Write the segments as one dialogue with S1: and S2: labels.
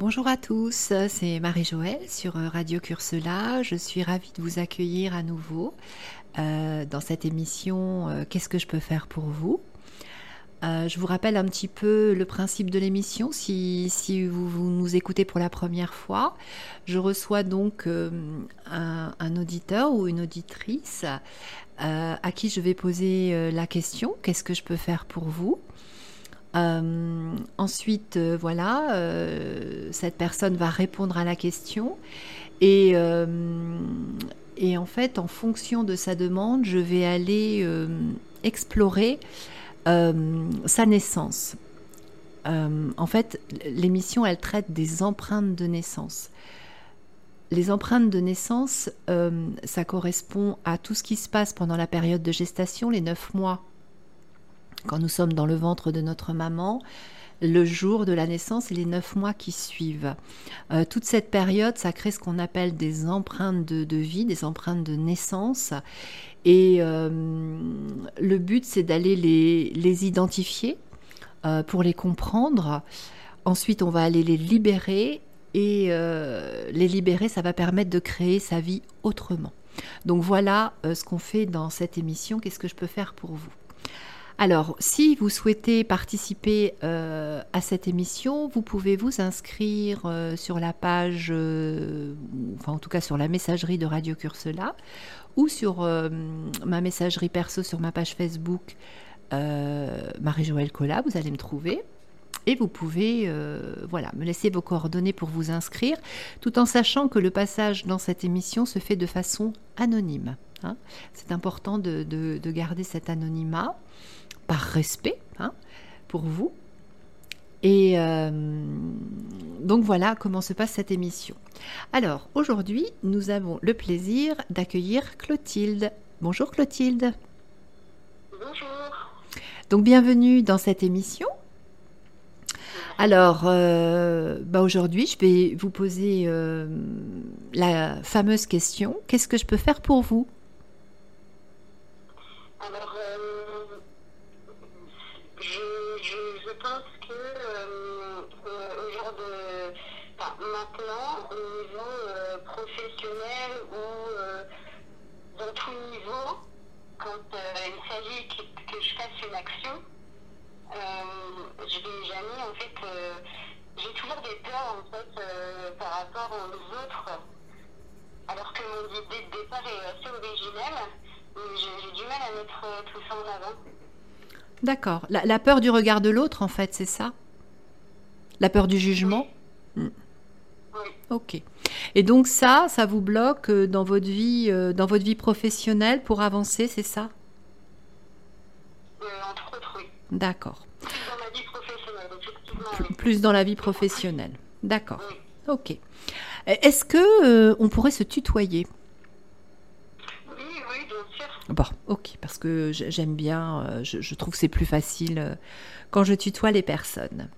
S1: Bonjour à tous, c'est Marie-Joëlle sur Radio Cursela. Je suis ravie de vous accueillir à nouveau euh, dans cette émission euh, Qu'est-ce que je peux faire pour vous? Euh, je vous rappelle un petit peu le principe de l'émission si, si vous, nous écoutez pour la première fois. Je reçois donc un, auditeur ou une auditrice à qui je vais poser la question Qu'est-ce que je peux faire pour vous? Euh, ensuite, euh, voilà, euh, cette personne va répondre à la question et, et, en fait, en fonction de sa demande, je vais aller explorer sa naissance. en fait, l'émission, elle traite des empreintes de naissance. Les empreintes de naissance, ça correspond à tout ce qui se passe pendant la période de gestation, les neuf mois quand nous sommes dans le ventre de notre maman, le jour de la naissance et les neuf mois qui suivent. Euh, toute cette période, ça crée ce qu'on appelle des empreintes de, vie, des empreintes de naissance. Et euh, le but, c'est d'aller les, identifier euh, pour les comprendre. Ensuite, on va aller les libérer. Et les libérer, ça va permettre de créer sa vie autrement. Donc voilà ce qu'on fait dans cette émission. Qu'est-ce que je peux faire pour vous? Alors, si vous souhaitez participer euh, à cette émission, vous pouvez vous inscrire euh, sur la page, euh, enfin en tout cas sur la messagerie de Radio Cursela ou sur ma messagerie perso sur ma page Facebook Marie-Joëlle Collat, vous allez me trouver. Et vous pouvez voilà, me laisser vos coordonnées pour vous inscrire, tout en sachant que le passage dans cette émission se fait de façon anonyme. Hein. C'est important de, garder cet anonymat par respect hein, pour vous. Et euh, donc voilà comment se passe cette émission. Alors aujourd'hui, nous avons le plaisir d'accueillir Clotilde. Bonjour Clotilde.
S2: Bonjour.
S1: Donc bienvenue dans cette émission. Alors, euh, bah aujourd'hui, je vais vous poser euh, la fameuse question qu'est-ce que je peux faire pour vous?
S2: Alors, je, pense que euh, euh, au jour de maintenant, au niveau euh, professionnel ou dans tout niveau, quand il s'agit que, je fasse une action, je n'ai jamais en fait j'ai toujours des peurs en fait par rapport aux autres alors que mon idée de départ est assez originelle j'ai du mal à mettre tout ça en avant.
S1: D'accord. La, peur du regard de l'autre, en fait, c'est ça? La peur du jugement?
S2: Oui.
S1: Ok. Et donc ça, ça vous bloque euh, dans votre vie, euh, dans votre vie professionnelle pour avancer, c'est ça?
S2: Euh, Entre autres, oui.
S1: D'accord.
S2: Plus dans la vie professionnelle, effectivement.
S1: Plus dans la vie professionnelle. D'accord. Ok. Est-ce que on pourrait se tutoyer? Bon, ok, parce que j'aime bien, euh, je, trouve que c'est plus facile euh, quand je tutoie les personnes.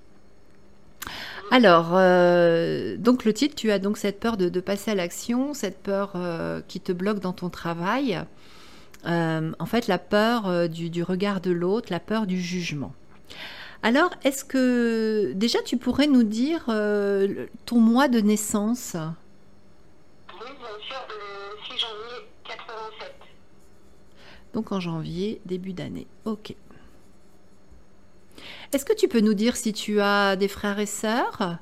S1: Alors, euh, donc le titre, tu as donc cette peur de, passer à l'action, cette peur qui te bloque dans ton travail. en fait, la peur du, du, regard de l'autre, la peur du jugement. Alors, est-ce que déjà tu pourrais nous dire ton mois de naissance?
S2: Oui, bien sûr, le 6 janvier 87.
S1: Donc en janvier, début d'année. Ok. Est-ce que tu peux nous dire si tu as des frères et sœurs?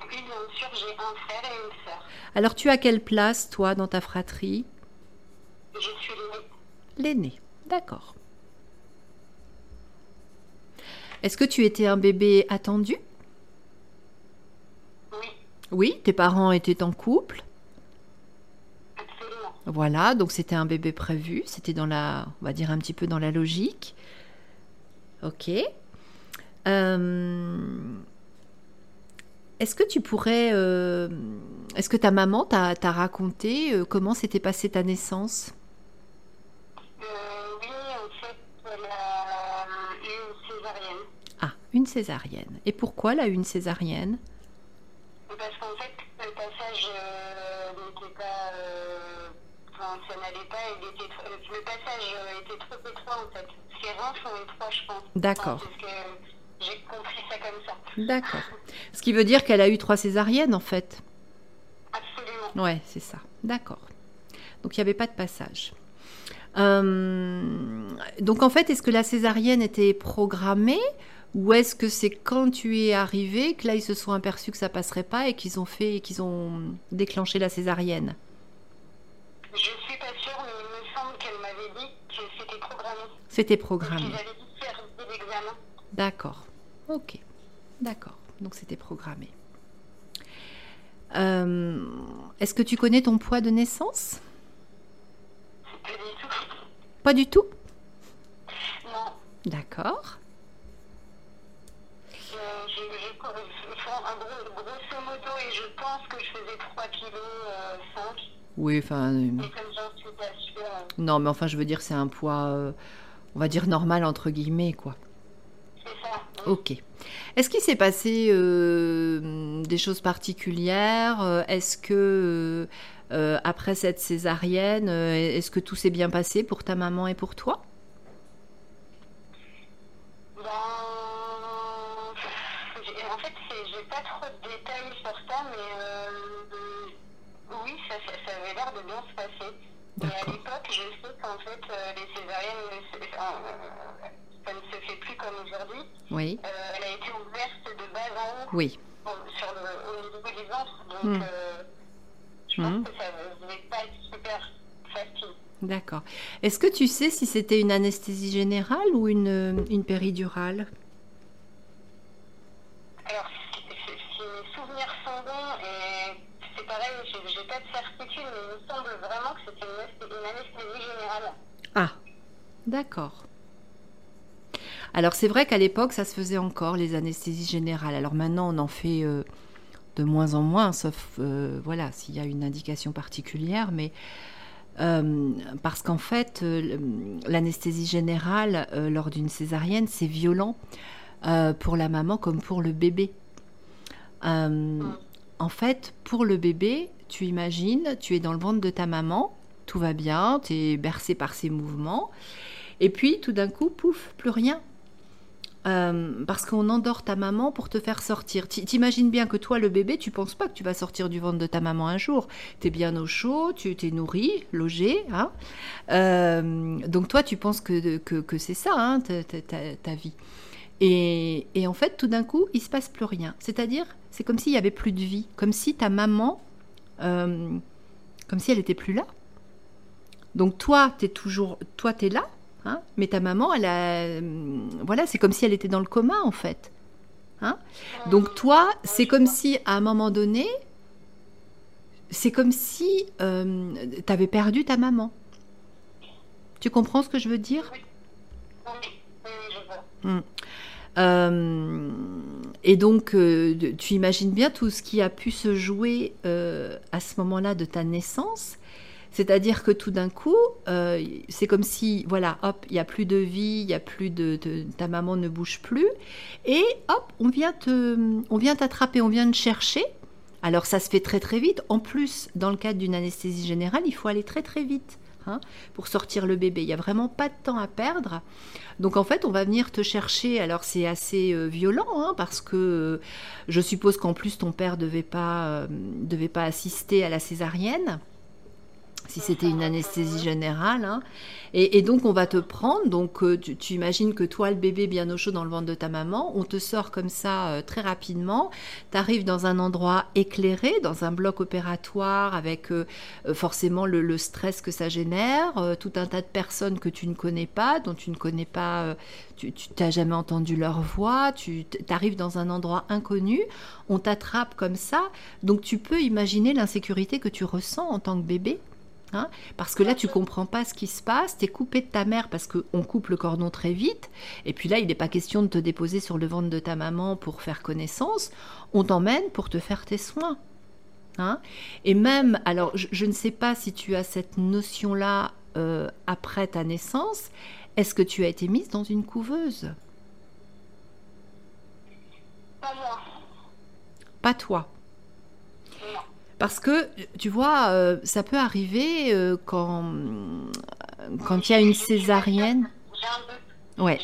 S2: Oui, bien sûr, j'ai un frère et une sœur.
S1: Alors tu as quelle place, toi, dans ta fratrie?
S2: Je suis l'aîné.
S1: L'aîné, d'accord. Est-ce que tu étais un bébé attendu?
S2: Oui.
S1: Oui, tes parents étaient en couple? Voilà, donc c'était un bébé prévu, c'était dans la, on va dire un petit peu dans la logique. Ok. Euh, est-ce que tu pourrais, euh, est-ce que ta maman t'a raconté euh, comment s'était passée ta naissance
S2: Oui, en fait, elle a eu une césarienne.
S1: Ah, une césarienne. Et pourquoi eu une césarienne?
S2: Parce qu'en fait, le passage n'était pas ça n'allait pas, le passage était trop étroit en fait. Ses reins sont étroits, je pense.
S1: D'accord.
S2: parce que j'ai compris ça comme ça.
S1: D'accord. Ce qui veut dire qu'elle a eu trois césariennes en fait?
S2: Absolument.
S1: Ouais, c'est ça. D'accord. Donc il n'y avait pas de passage. Euh, donc en fait, est-ce que la césarienne était programmée ou est-ce que c'est quand tu es arrivé que là ils se sont aperçus que ça passerait pas et qu'ils ont fait qu'ils ont déclenché la césarienne?
S2: Je suis pas sûre, mais il me semble qu'elle m'avait dit que c'était programmé.
S1: C'était programmé. D'accord. Ok. D'accord. Donc c'était programmé. Euh, Est-ce que tu connais ton poids de naissance?
S2: Pas du tout.
S1: Pas du tout?
S2: Non.
S1: D'accord.
S2: Euh, enfin, gros, grosso modo, et je pense que je faisais 3 kg euh, 5.
S1: Oui, enfin. euh,
S2: euh,
S1: non, mais enfin, je veux dire, c'est un poids, on va dire normal entre guillemets, quoi.
S2: c'est ça.
S1: Ok. Est-ce qu'il s'est passé des choses particulières? Est-ce que euh, après cette césarienne, euh, est-ce que tout s'est bien passé pour ta maman et pour toi?
S2: Ben, en fait, j'ai pas trop de détails sur ça, mais euh, oui, ça, ça, ça avait l'air de bien se passer. Mais à l'époque, je sais qu'en fait, euh, les césariennes, euh, ça ne se fait plus comme aujourd'hui.
S1: Oui.
S2: Elle a été ouverte de bas en haut
S1: Oui.
S2: bon, sur le, au niveau donc
S1: Hmm.
S2: Euh, je pense que ça ne devait pas être super facile.
S1: D'accord. Est-ce que tu sais si c'était une anesthésie générale ou une, une péridurale?
S2: Alors, si, si- si mes souvenirs sont bons, et c'est pareil, j'ai j'ai pas de certitude, mais il me semble vraiment que c'était une, anesthésie- une anesthésie générale.
S1: Ah, d'accord. Alors c'est vrai qu'à l'époque, ça se faisait encore, les anesthésies générales. Alors maintenant, on en fait euh, de moins en moins, sauf euh, voilà, s'il y a une indication particulière, mais euh, parce qu'en fait, euh, l'anesthésie générale lors d'une césarienne, c'est violent pour la maman comme pour le bébé. Euh, en fait, pour le bébé, tu imagines, tu es dans le ventre de ta maman, tout va bien, tu es bercé par ses mouvements, et puis tout d'un coup, pouf, plus rien. Euh, parce qu'on endort ta maman pour te faire sortir. Ti- T'imagines bien que toi, le bébé, tu penses pas que tu vas sortir du ventre de ta maman un jour. Tu es bien au chaud, tu t'es nourri, logé. Hein Euh, donc toi, tu penses que, que, que c'est ça, hein, ta, ta- vie. Et, et en fait, tout d'un coup, il se passe plus rien. C'est-à-dire, c'est comme s'il y avait plus de vie, comme si ta maman, euh, comme si elle était plus là. Donc toi, t'es toujours, toi, t'es là, hein, mais ta maman, elle a, euh, voilà, c'est comme si elle était dans le coma en fait. Hein? Donc toi, c'est comme si à un moment donné, c'est comme si euh, tu avais perdu ta maman. Tu comprends ce que je veux dire? Euh, et donc, euh, tu imagines bien tout ce qui a pu se jouer euh, à ce moment-là de ta naissance. C'est-à-dire que tout d'un coup, euh, c'est comme si, voilà, hop, il n'y a plus de vie, il a plus de, ta maman ne bouge plus, et hop, on vient te, on vient t'attraper, on vient te chercher. Alors ça se fait très très vite. En plus, dans le cadre d'une anesthésie générale, il faut aller très très vite hein, pour sortir le bébé. Il n'y a vraiment pas de temps à perdre. Donc en fait, on va venir te chercher. Alors c'est assez euh, violent hein, parce que euh, je suppose qu'en plus ton père devait pas devait pas assister à la césarienne si c'était une anesthésie générale. hein. Et, donc on va te prendre, donc euh, tu, imagines que toi, le bébé bien au chaud dans le ventre de ta maman, on te sort comme ça euh, très rapidement, tu arrives dans un endroit éclairé, dans un bloc opératoire avec euh, forcément le, stress que ça génère, tout un tas de personnes que tu ne connais pas, dont tu ne connais pas, tu n'as jamais entendu leur voix, tu arrives dans un endroit inconnu, on t'attrape comme ça, donc tu peux imaginer l'insécurité que tu ressens en tant que bébé. Hein parce que là, tu comprends pas ce qui se passe, tu es coupé de ta mère parce qu'on coupe le cordon très vite, et puis là, il n'est pas question de te déposer sur le ventre de ta maman pour faire connaissance, on t'emmène pour te faire tes soins. Hein et même, alors je, je, ne sais pas si tu as cette notion-là euh, après ta naissance, est-ce que tu as été mise dans une couveuse?
S2: Pas moi.
S1: Pas toi. Parce que, tu vois, euh, ça peut arriver euh, quand quand il y a une césarienne. Ouais.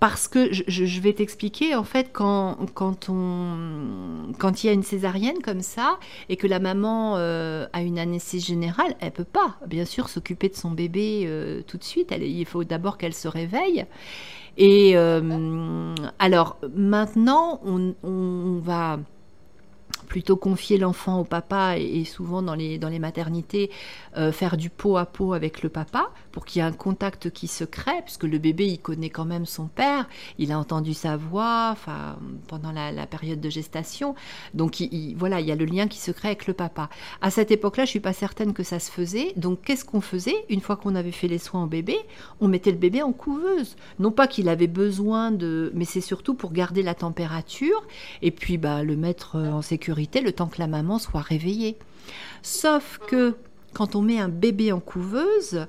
S1: Parce que je, vais t'expliquer, en fait, quand, quand, on, quand il y a une césarienne comme ça et que la maman euh, a une anesthésie générale, elle peut pas, bien sûr, s'occuper de son bébé tout de suite. Il faut d'abord qu'elle se réveille. Et alors maintenant, on va plutôt confier l'enfant au papa et, souvent dans les, dans les maternités, euh, faire du pot à pot avec le papa pour qu'il y ait un contact qui se crée, puisque le bébé, il connaît quand même son père, il a entendu sa voix pendant la, période de gestation. Donc il, voilà, il y a le lien qui se crée avec le papa. À cette époque-là, je suis pas certaine que ça se faisait. Donc qu'est-ce qu'on faisait? Une fois qu'on avait fait les soins au bébé, on mettait le bébé en couveuse. Non pas qu'il avait besoin de... Mais c'est surtout pour garder la température et puis bah, le mettre en sécurité le temps que la maman soit réveillée. Sauf que quand on met un bébé en couveuse,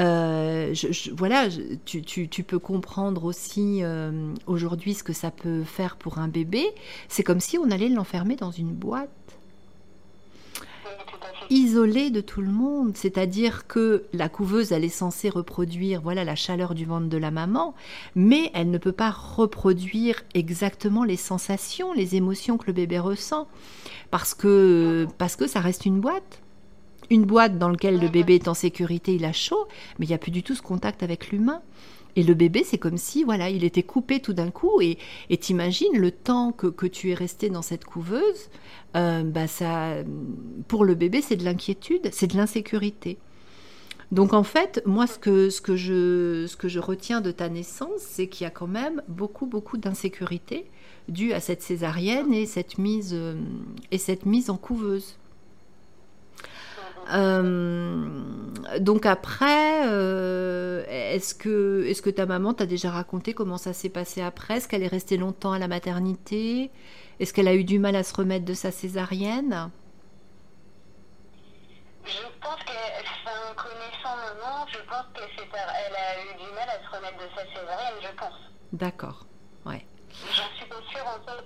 S1: euh, voilà, tu, peux comprendre aussi euh, aujourd'hui ce que ça peut faire pour un bébé. C'est comme si on allait l'enfermer dans une boîte isolée de tout le monde. C'est-à-dire que la couveuse, elle est censée reproduire voilà, la chaleur du ventre de la maman, mais elle ne peut pas reproduire exactement les sensations, les émotions que le bébé ressent, parce que, parce que ça reste une boîte. Une boîte dans laquelle le bébé est en sécurité, il a chaud, mais il n'y a plus du tout ce contact avec l'humain. Et le bébé, c'est comme si, voilà, il était coupé tout d'un coup. Et t'imagines le temps que, que, tu es resté dans cette couveuse, euh, bah ça, pour le bébé, c'est de l'inquiétude, c'est de l'insécurité. Donc en fait, moi, ce que, ce, que je, ce que je retiens de ta naissance, c'est qu'il y a quand même beaucoup, beaucoup d'insécurité due à cette césarienne et cette mise, euh, et cette mise en couveuse. Euh, donc après, euh, est-ce que, est que ta maman t'a déjà raconté comment ça s'est passé après? Est-ce qu'elle est restée longtemps à la maternité? Est-ce qu'elle a eu du mal à se remettre de sa césarienne?
S2: Je pense qu'elle, connaissant maman, je pense qu'elle a eu du mal à se remettre de sa césarienne, je pense.
S1: D'accord, ouais.
S2: J'en suis pas sûre, en fait,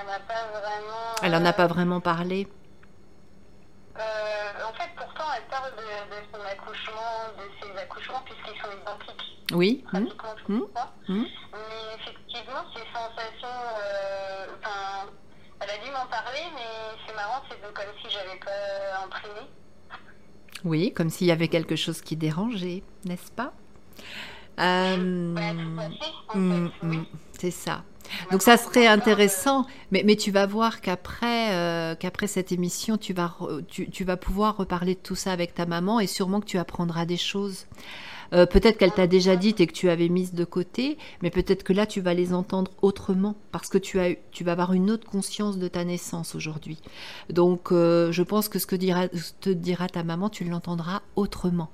S2: elle n'a pas vraiment...
S1: Elle en a pas vraiment parlé
S2: euh, en fait, pourtant, elle parle de, son accouchement, de ses accouchements, puisqu'ils sont identiques.
S1: Oui.
S2: Pratiquement tout mmh. mmh. Mais effectivement, ces sensations. Euh, enfin, elle a dû m'en parler, mais c'est marrant, c'est comme si j'avais pas imprimé.
S1: Oui, comme s'il y avait quelque chose qui dérangeait, n'est-ce pas?
S2: Euh, mmh.
S1: C'est ça. Donc ça serait intéressant, mais, mais tu vas voir qu'après euh, qu'après cette émission, tu vas, tu, tu, vas pouvoir reparler de tout ça avec ta maman et sûrement que tu apprendras des choses. Euh, peut-être qu'elle t'a déjà dit et que tu avais mises de côté, mais peut-être que là tu vas les entendre autrement parce que tu, as, tu vas avoir une autre conscience de ta naissance aujourd'hui. Donc euh, je pense que ce que dira, te dira ta maman, tu l'entendras autrement.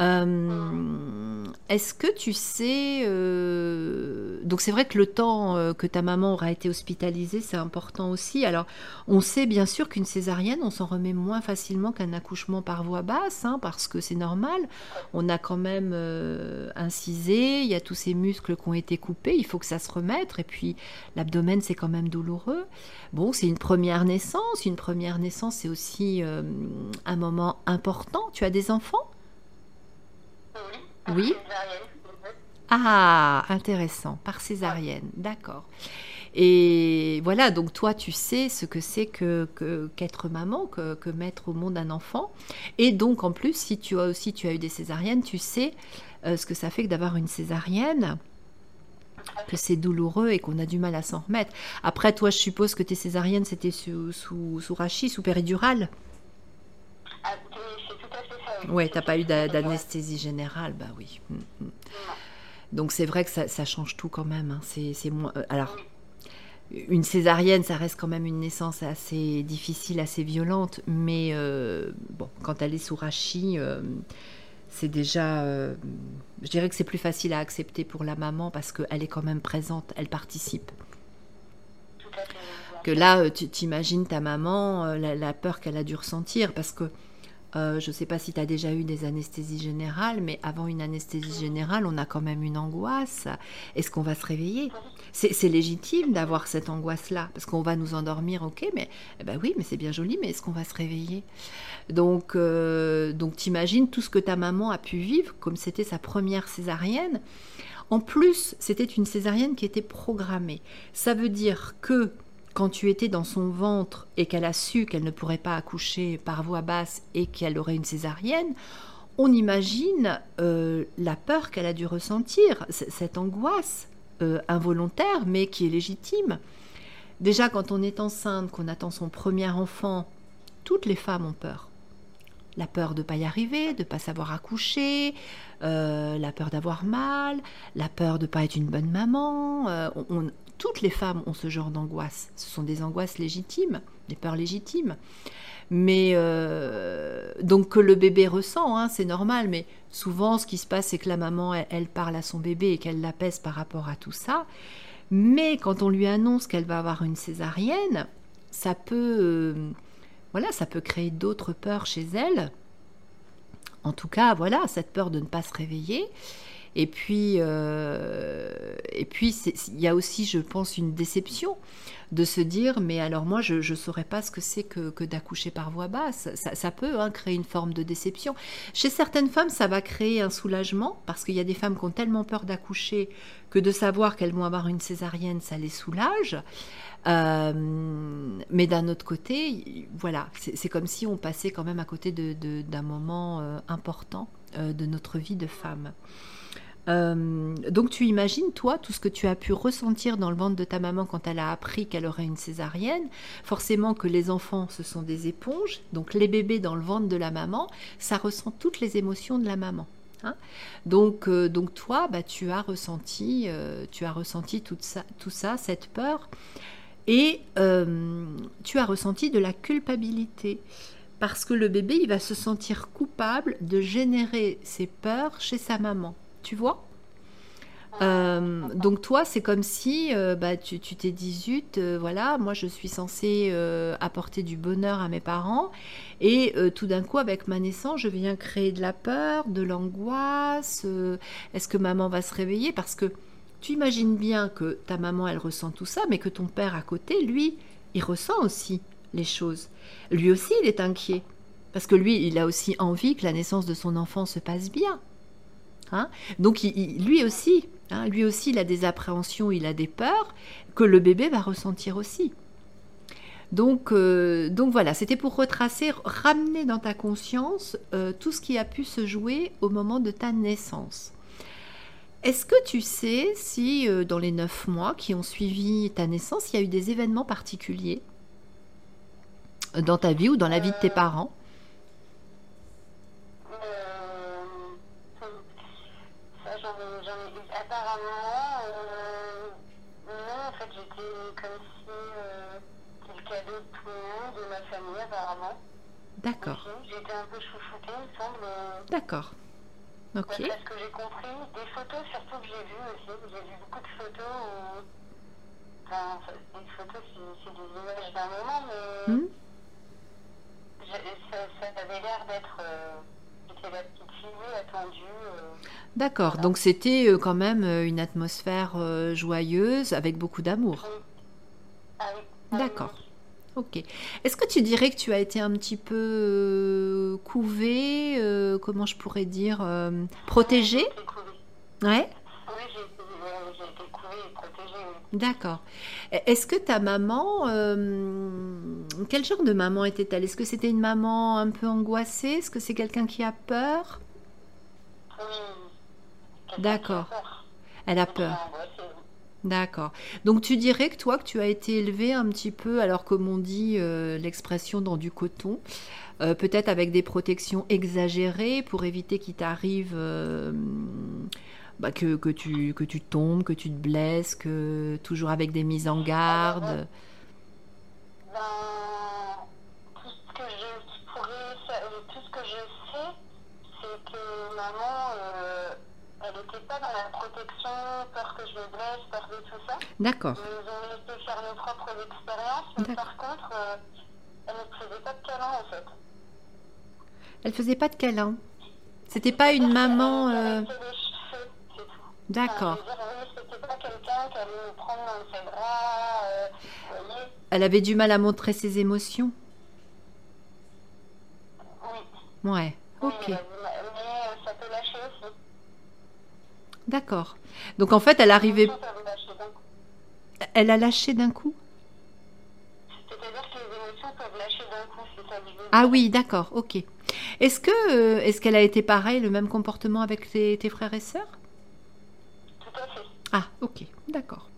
S1: Euh, est-ce que tu sais... Euh, donc c'est vrai que le temps euh, que ta maman aura été hospitalisée, c'est important aussi. Alors on sait bien sûr qu'une césarienne, on s'en remet moins facilement qu'un accouchement par voie basse, hein, parce que c'est normal. On a quand même incisé, il y a tous ces muscles qui ont été coupés, il faut que ça se remette. Et puis l'abdomen, c'est quand même douloureux. Bon, c'est une première naissance. Une première naissance, c'est aussi un moment important. Tu as des enfants? Oui. Ah, intéressant, par césarienne, d'accord. Et voilà, donc toi, tu sais ce que c'est que, qu'être maman, que, mettre au monde un enfant. Et donc, en plus, si tu as aussi tu as eu des césariennes, tu sais euh, ce que ça fait que d'avoir une césarienne que c'est douloureux et qu'on a du mal à s'en remettre. Après, toi, je suppose que tes césariennes, c'était sous, sous, rachis, sous péridurale?
S2: Ah,
S1: Oui, t'as pas eu d'anesthésie générale, bah oui. Mm, mm. Donc c'est vrai que ça, change tout quand même. Hein. C'est. Euh, alors. Une césarienne, ça reste quand même une naissance assez difficile, assez violente, mais euh, bon, quand elle est sous rachis, euh, c'est déjà, je dirais que c'est plus facile à accepter pour la maman parce qu'elle est quand même présente, elle participe. Que là, tu t'imagines ta maman, la, peur qu'elle a dû ressentir, parce que Euh, je ne sais pas si tu as déjà eu des anesthésies générales, mais avant une anesthésie générale, on a quand même une angoisse. Est-ce qu'on va se réveiller? C'est légitime d'avoir cette angoisse-là, parce qu'on va nous endormir, ok, mais eh ben oui, mais c'est bien joli, mais est-ce qu'on va se réveiller? Donc, euh, donc t'imagines tout ce que ta maman a pu vivre, comme c'était sa première césarienne. En plus, c'était une césarienne qui était programmée. Ça veut dire que quand tu étais dans son ventre et qu'elle a su qu'elle ne pourrait pas accoucher par voie basse et qu'elle aurait une césarienne, on imagine euh, la peur qu'elle a dû ressentir, cette angoisse euh, involontaire mais qui est légitime. Déjà quand on est enceinte, qu'on attend son premier enfant, toutes les femmes ont peur. La peur de ne pas y arriver, de ne pas savoir accoucher, euh, la peur d'avoir mal, la peur de ne pas être une bonne maman. on, toutes les femmes ont ce genre d'angoisse. Ce sont des angoisses légitimes, des peurs légitimes. Mais euh, donc que le bébé ressent, hein, c'est normal. Mais souvent, ce qui se passe, c'est que la maman, elle, parle à son bébé et qu'elle l'apaise par rapport à tout ça. Mais quand on lui annonce qu'elle va avoir une césarienne, ça peut, euh, voilà, ça peut créer d'autres peurs chez elle. En tout cas, voilà, cette peur de ne pas se réveiller. Et puis, euh, et puis il y a aussi, je pense, une déception de se dire, mais alors moi, je ne saurais pas ce que c'est que, d'accoucher par voie basse. Ça, peut hein, créer une forme de déception. Chez certaines femmes, ça va créer un soulagement, parce qu'il y a des femmes qui ont tellement peur d'accoucher que de savoir qu'elles vont avoir une césarienne, ça les soulage. Euh, mais d'un autre côté, voilà, c'est comme si on passait quand même à côté d'un moment euh, important de notre vie de femme. Euh, donc tu imagines, toi, tout ce que tu as pu ressentir dans le ventre de ta maman quand elle a appris qu'elle aurait une césarienne. Forcément que les enfants, ce sont des éponges. Donc les bébés dans le ventre de la maman, ça ressent toutes les émotions de la maman. Hein. donc, euh, donc toi, bah, tu as ressenti, euh, tu as ressenti tout ça, tout ça, cette peur, et tu as ressenti de la culpabilité parce que le bébé, il va se sentir coupable de générer ses peurs chez sa maman tu vois euh, donc toi, c'est comme si euh, bah, tu t'es dit zut, euh, voilà, moi je suis censée apporter du bonheur à mes parents et tout d'un coup avec ma naissance, je viens créer de la peur, de l'angoisse. Est-ce que maman va se réveiller? Parce que tu imagines bien que ta maman, elle ressent tout ça, mais que ton père à côté, lui, il ressent aussi les choses. Lui aussi, il est inquiet. Parce que lui, il a aussi envie que la naissance de son enfant se passe bien. Hein? Donc lui aussi, hein, lui aussi, il a des appréhensions, il a des peurs que le bébé va ressentir aussi. Donc, euh, donc voilà, c'était pour retracer, ramener dans ta conscience euh, tout ce qui a pu se jouer au moment de ta naissance. Est-ce que tu sais si euh, dans les neuf mois qui ont suivi ta naissance, il y a eu des événements particuliers dans ta vie ou dans la vie de tes parents D'accord.
S2: J'étais un peu chouchoutée, il me semble.
S1: D'accord. Ok.
S2: Parce que j'ai compris, des photos surtout que j'ai vues aussi, j'ai vu beaucoup de photos où... Enfin, des photos, c'est des images d'un moment, mais... Hmm. Ça, avait l'air d'être... Euh, c'était la petite fille attendue. Euh,
S1: D'accord, donc c'était euh, quand même une atmosphère joyeuse avec beaucoup d'amour.
S2: Ah oui.
S1: D'accord. Ok. Est-ce que tu dirais que tu as été un petit peu euh, couvée, euh, comment je pourrais dire, euh, protégée?
S2: Ouais. Oui, j'ai été couvée et protégée.
S1: D'accord. Est-ce que ta maman, quel genre de maman était-elle? Est-ce que c'était une maman un peu angoissée? Est-ce que c'est quelqu'un qui a peur?
S2: Oui.
S1: D'accord. Elle a peur. D'accord. Donc tu dirais que toi, que tu as été élevé un petit peu, alors comme on dit euh, l'expression dans du coton, euh, peut-être avec des protections exagérées pour éviter qu'il t'arrive euh, bah, que, que, tu, que tu tombes, que tu te blesses, que toujours avec des mises en garde?
S2: Pourrais, tout ce que je sais, c'est que maman elle n'était pas dans la protection, peur que je me blesse, peur de tout ça.
S1: D'accord.
S2: Nous ont laissé faire nos propres expériences, mais par contre, euh, elle ne faisait pas de câlin en fait.
S1: Elle faisait pas de câlin. C'était pas une maman. Euh. D'accord.
S2: Oui, euh,
S1: Elle avait du mal à montrer ses émotions.
S2: Oui.
S1: Ouais.
S2: Oui,
S1: Ok.
S2: elle a du mal, mais euh, ça peut lâcher aussi.
S1: D'accord. Donc en fait, elle arrivait. Elle a lâché d'un coup.
S2: C'est-à-dire que les émotions peuvent lâcher d'un coup, c'est ça que je veux dire.
S1: Ah oui, d'accord. Ok. Est-ce que euh, est-ce qu'elle a été pareil, le même comportement avec tes, tes frères et sœurs?
S2: Tout à fait.
S1: Ah, ok. D'accord.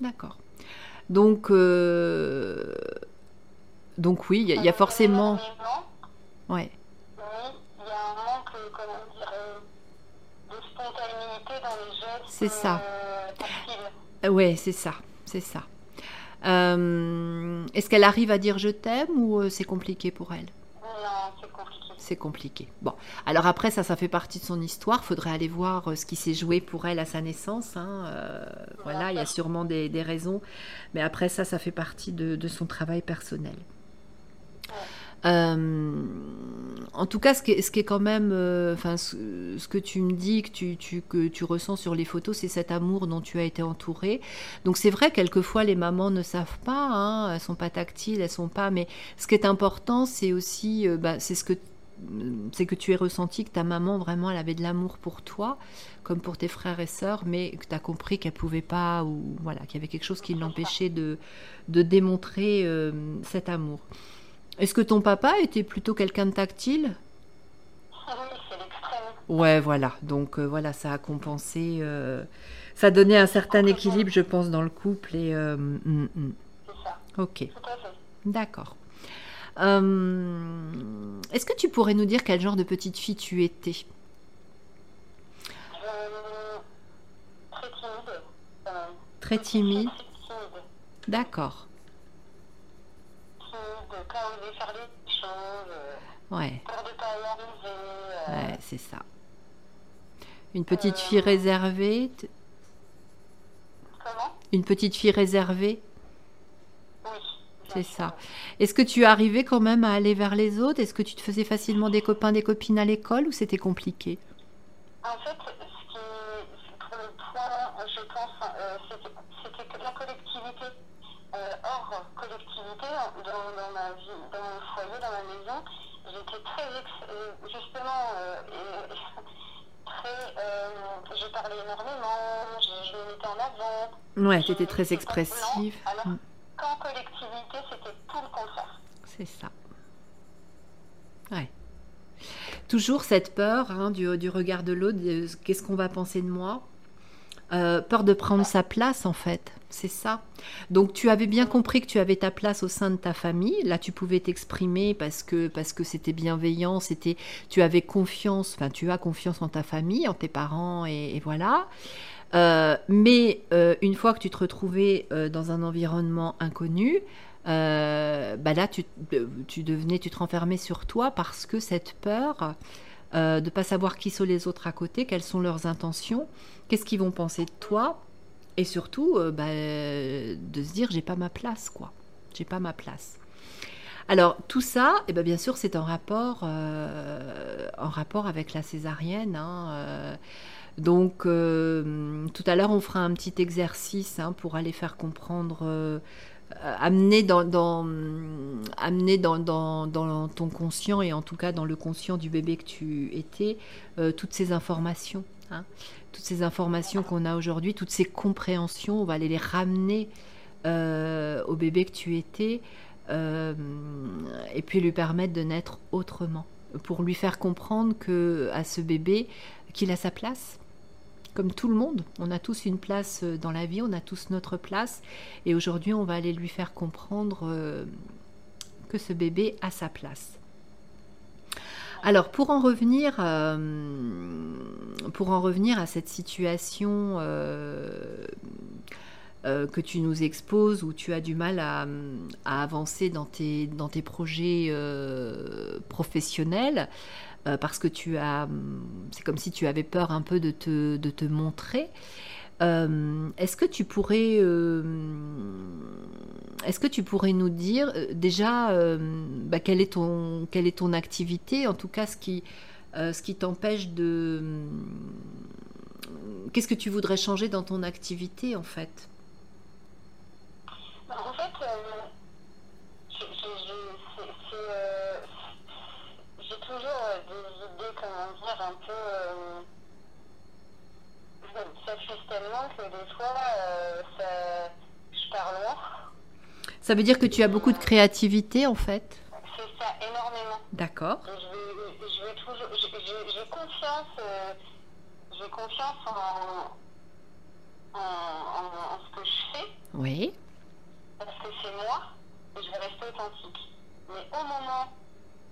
S1: D'accord. Donc euh, donc oui, il y, a- y forcément. Ouais.
S2: Mais il y a un manque, euh, euh, de spontanéité dans les gestes.
S1: C'est ça.
S2: euh.
S1: Euh, Ouais, c'est ça, c'est ça. Euh, Est-ce qu'elle arrive à dire je t'aime ou euh, c'est compliqué pour elle?
S2: Non, c'est compliqué.
S1: C'est compliqué. Bon, alors après ça, ça fait partie de son histoire. Faudrait aller voir ce qui s'est joué pour elle à sa naissance. hein. Euh, voilà, il y a sûrement des, des raisons, mais après ça, ça fait partie de, de son travail personnel. Euh, en tout cas, ce qui est, ce qui est quand même, euh, enfin, ce, ce que tu me dis, que tu, tu- que tu ressens sur les photos, c'est cet amour dont tu as été entourée. Donc c'est vrai, quelquefois les mamans ne savent pas, hein, elles sont pas tactiles, elles sont pas. Mais ce qui est important, c'est aussi, euh, bah, c'est ce que c'est que tu aies ressenti que ta maman vraiment elle avait de l'amour pour toi comme pour tes frères et sœurs mais que tu as compris qu'elle pouvait pas ou voilà qu'il y avait quelque chose qui l'empêchait de, de démontrer cet amour est-ce que ton papa était plutôt quelqu'un de tactile? Ouais voilà donc euh, voilà ça a compensé euh, ça donnait un certain équilibre je pense dans le couple et euh, mm, mm.
S2: C'est ça.
S1: ok. D'accord. Euh, Est-ce que tu pourrais nous dire quel genre de petite fille tu étais?
S2: Très timide.
S1: très timide. D'accord.
S2: Timide, pas oser faire les choses, euh,
S1: Ouais,
S2: peur de pas y arriver. euh,
S1: ouais, c'est ça. Une petite fille réservée. t-
S2: Comment?
S1: Une petite fille réservée, c'est ça. Est-ce que tu arrivais quand même à aller vers les autres? Est-ce que tu te faisais facilement des copains, des copines à l'école ou c'était compliqué?
S2: En fait, ce qui, pour le point, je pense, euh, c'était c'était que la collectivité. Euh, hors collectivité, dans, dans ma vie, dans mon foyer, dans ma maison, j'étais très, euh, justement, euh, très, euh, je parlais énormément, je, je me mettais en avant.
S1: Ouais,
S2: je
S1: tu étais très expressive.
S2: blanc, alors
S1: Mm,
S2: qu'en collectivité, c'était tout le contraire.
S1: C'est ça. Ouais. Toujours cette peur hein, du, du regard de l'autre, qu'est-ce qu'on va penser de moi Euh, Peur de prendre sa place en fait, c'est ça. Donc tu avais bien compris que tu avais ta place au sein de ta famille. Là, tu pouvais t'exprimer parce que parce que c'était bienveillant, c'était tu avais confiance, enfin tu as confiance en ta famille, en tes parents et, voilà. Euh, mais euh, une fois que tu te retrouvais euh, dans un environnement inconnu, bah là tu, tu devenais, tu te renfermais sur toi parce que cette peur euh, de pas savoir qui sont les autres à côté, quelles sont leurs intentions, qu'est-ce qu'ils vont penser de toi, et surtout euh, bah, de se dire j'ai pas ma place quoi, j'ai pas ma place. Alors tout ça, eh ben, bien sûr, c'est en rapport, euh, en rapport avec la césarienne. hein, euh, donc tout à l'heure, on fera un petit exercice hein, pour aller faire comprendre, amener, dans, amener dans, ton conscient et en tout cas dans le conscient du bébé que tu étais, toutes ces informations. hein, toutes ces informations qu'on a aujourd'hui, toutes ces compréhensions, on va aller les ramener euh, au bébé que tu étais euh, et puis lui permettre de naître autrement, pour lui faire comprendre que à ce bébé qu'il a sa place. Comme tout le monde, on a tous une place dans la vie, on a tous notre place, et aujourd'hui on va aller lui faire comprendre euh, que ce bébé a sa place. Alors pour en revenir, euh, pour en revenir à cette situation euh, euh, que tu nous exposes où tu as du mal à, avancer dans tes, projets professionnels parce que tu as, c'est comme si tu avais peur un peu de te montrer. Euh, est-ce que tu pourrais, euh, est-ce que tu pourrais nous dire euh, déjà bah, quelle est ton, quelle est ton activité, en tout cas ce qui, t'empêche de, qu'est-ce que tu voudrais changer dans ton activité en fait?
S2: Bah, En fait, euh, j'ai j'ai- j'ai- c'est- c'est, euh, j'ai toujours euh, des idées, comment dire, un peu. euh, ça fuse tellement que des fois, euh, ça, je pars loin.
S1: Ça veut dire que tu as beaucoup de créativité en fait.
S2: C'est ça, énormément.
S1: D'accord.
S2: Et je vais, je vais toujours. J'ai confiance. euh, j'ai confiance en, en, en- en ce que je fais.
S1: Oui.
S2: parce que c'est moi et je vais rester authentique. Mais au moment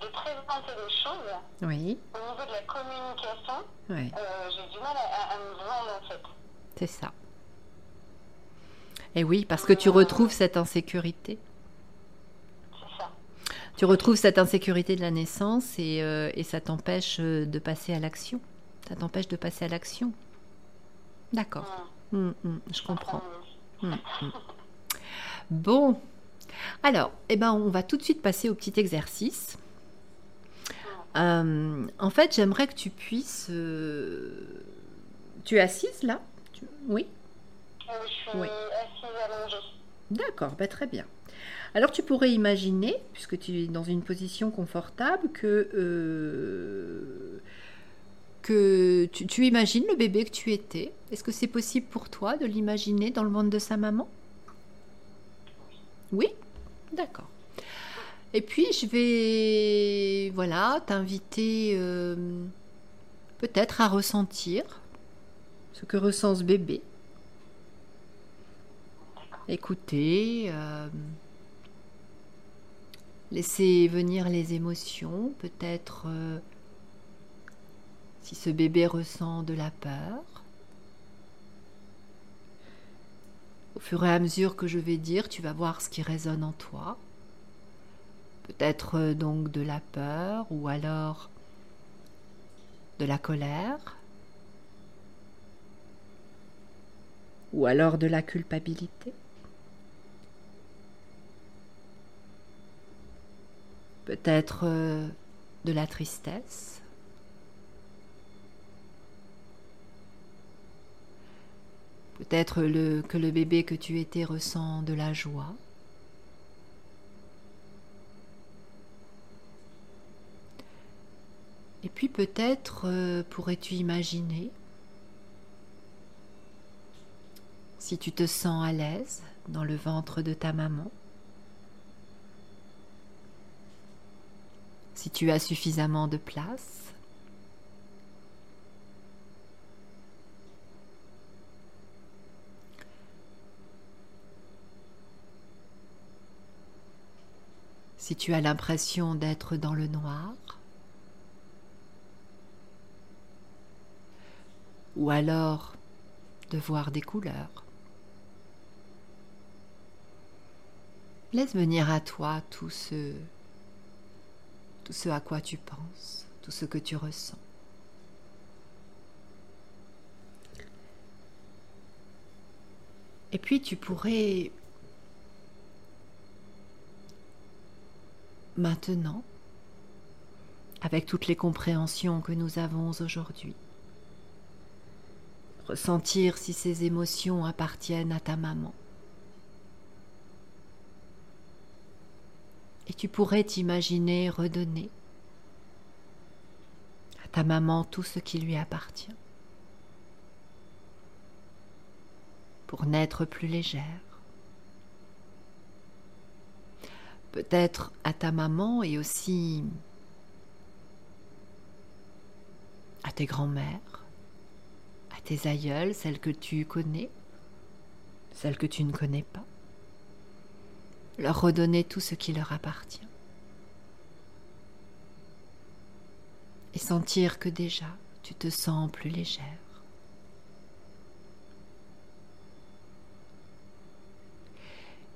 S2: de présenter les choses,
S1: Oui.
S2: au niveau de la communication,
S1: Oui.
S2: euh, j'ai du mal à, à me vendre en fait.
S1: C'est ça. Et oui, parce que tu retrouves cette insécurité.
S2: Ça.
S1: Tu retrouves cette insécurité de la naissance et, euh, et ça t'empêche euh, de passer à l'action. Ça t'empêche de passer à l'action. D'accord.
S2: Hum,
S1: Hum, je comprends.
S2: hum.
S1: Bon. Alors, eh ben, on va tout de suite passer au petit exercice. Euh, en fait, j'aimerais que tu puisses... euh, Tu es assise là? Tu- Oui? Oui. D'accord, bah très bien. Alors tu pourrais imaginer, puisque tu es dans une position confortable, que, euh, que tu, imagines le bébé que tu étais. Est-ce que c'est possible pour toi de l'imaginer dans le ventre de sa maman? Oui? D'accord. Et puis je vais, voilà, t'inviter euh, peut-être à ressentir ce que ressent ce bébé. Écouter, euh, laisser venir les émotions, peut-être euh, si ce bébé ressent de la peur. Au fur et à mesure que je vais dire, tu vas voir ce qui résonne en toi. Peut-être euh, donc de la peur ou alors de la colère ou alors de la culpabilité. Peut-être euh, de la tristesse. Peut-être le, que le bébé que tu étais ressent de la joie. Et puis peut-être euh, pourrais-tu imaginer, si tu te sens à l'aise dans le ventre de ta maman, si tu as suffisamment de place, si tu as l'impression d'être dans le noir, ou alors de voir des couleurs. Laisse venir à toi tout ce, tout ce à quoi tu penses, tout ce que tu ressens. Et puis tu pourrais maintenant, avec toutes les compréhensions que nous avons aujourd'hui, ressentir si ces émotions appartiennent à ta maman. Et tu pourrais t'imaginer redonner à ta maman tout ce qui lui appartient pour naître plus légère. Peut-être à ta maman et aussi à tes grands-mères, à tes aïeuls, celles que tu connais, celles que tu ne connais pas leur redonner tout ce qui leur appartient. Et sentir que déjà tu te sens plus légère.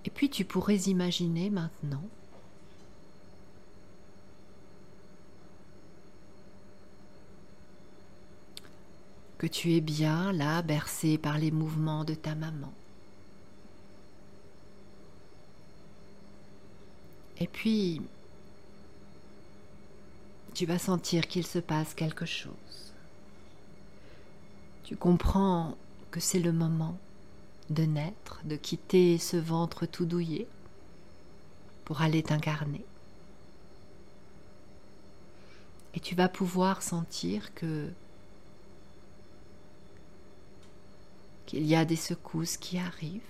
S1: Et puis tu pourrais imaginer maintenant que tu es bien là, bercé par les mouvements de ta maman. Et puis, tu vas sentir qu'il se passe quelque chose. Tu comprends que c'est le moment de naître, de quitter ce ventre tout douillet pour aller t'incarner. Et tu vas pouvoir sentir que qu'il y a des secousses qui arrivent.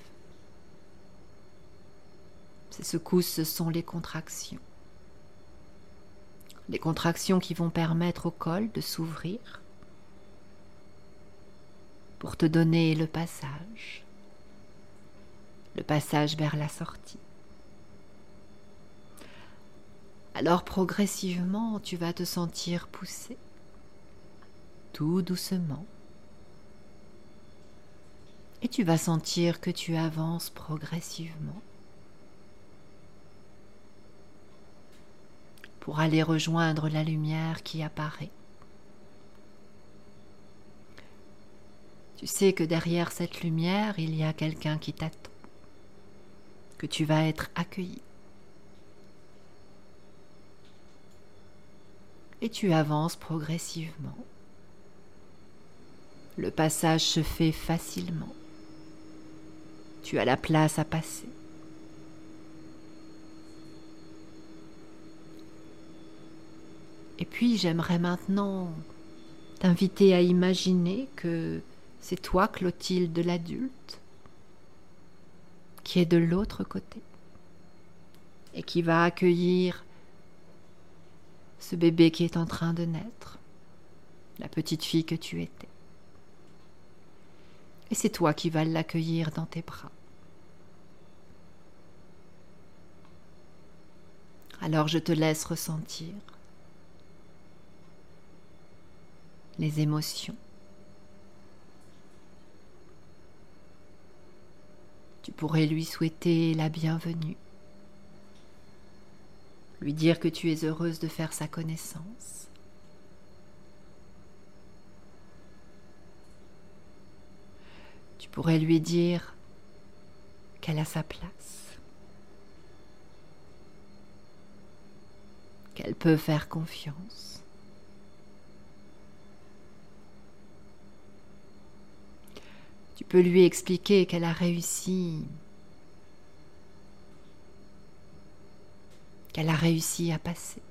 S1: Ces secousses, ce sont les contractions. Les contractions qui vont permettre au col de s'ouvrir pour te donner le passage, le passage vers la sortie. Alors progressivement, tu vas te sentir pousser, tout doucement, et tu vas sentir que tu avances progressivement pour aller rejoindre la lumière qui apparaît. Tu sais que derrière cette lumière, il y a quelqu'un qui t'attend, que tu vas être accueilli. Et tu avances progressivement. Le passage se fait facilement. Tu as la place à passer. Et puis j'aimerais maintenant t'inviter à imaginer que c'est toi, Clotilde, l'adulte, qui est de l'autre côté et qui va accueillir ce bébé qui est en train de naître, la petite fille que tu étais. Et c'est toi qui vas l'accueillir dans tes bras. Alors je te laisse ressentir les émotions. Tu pourrais lui souhaiter la bienvenue, lui dire que tu es heureuse de faire sa connaissance. Tu pourrais lui dire qu'elle a sa place, qu'elle peut faire confiance. Tu peux lui expliquer qu'elle a réussi, qu'elle a réussi à passer.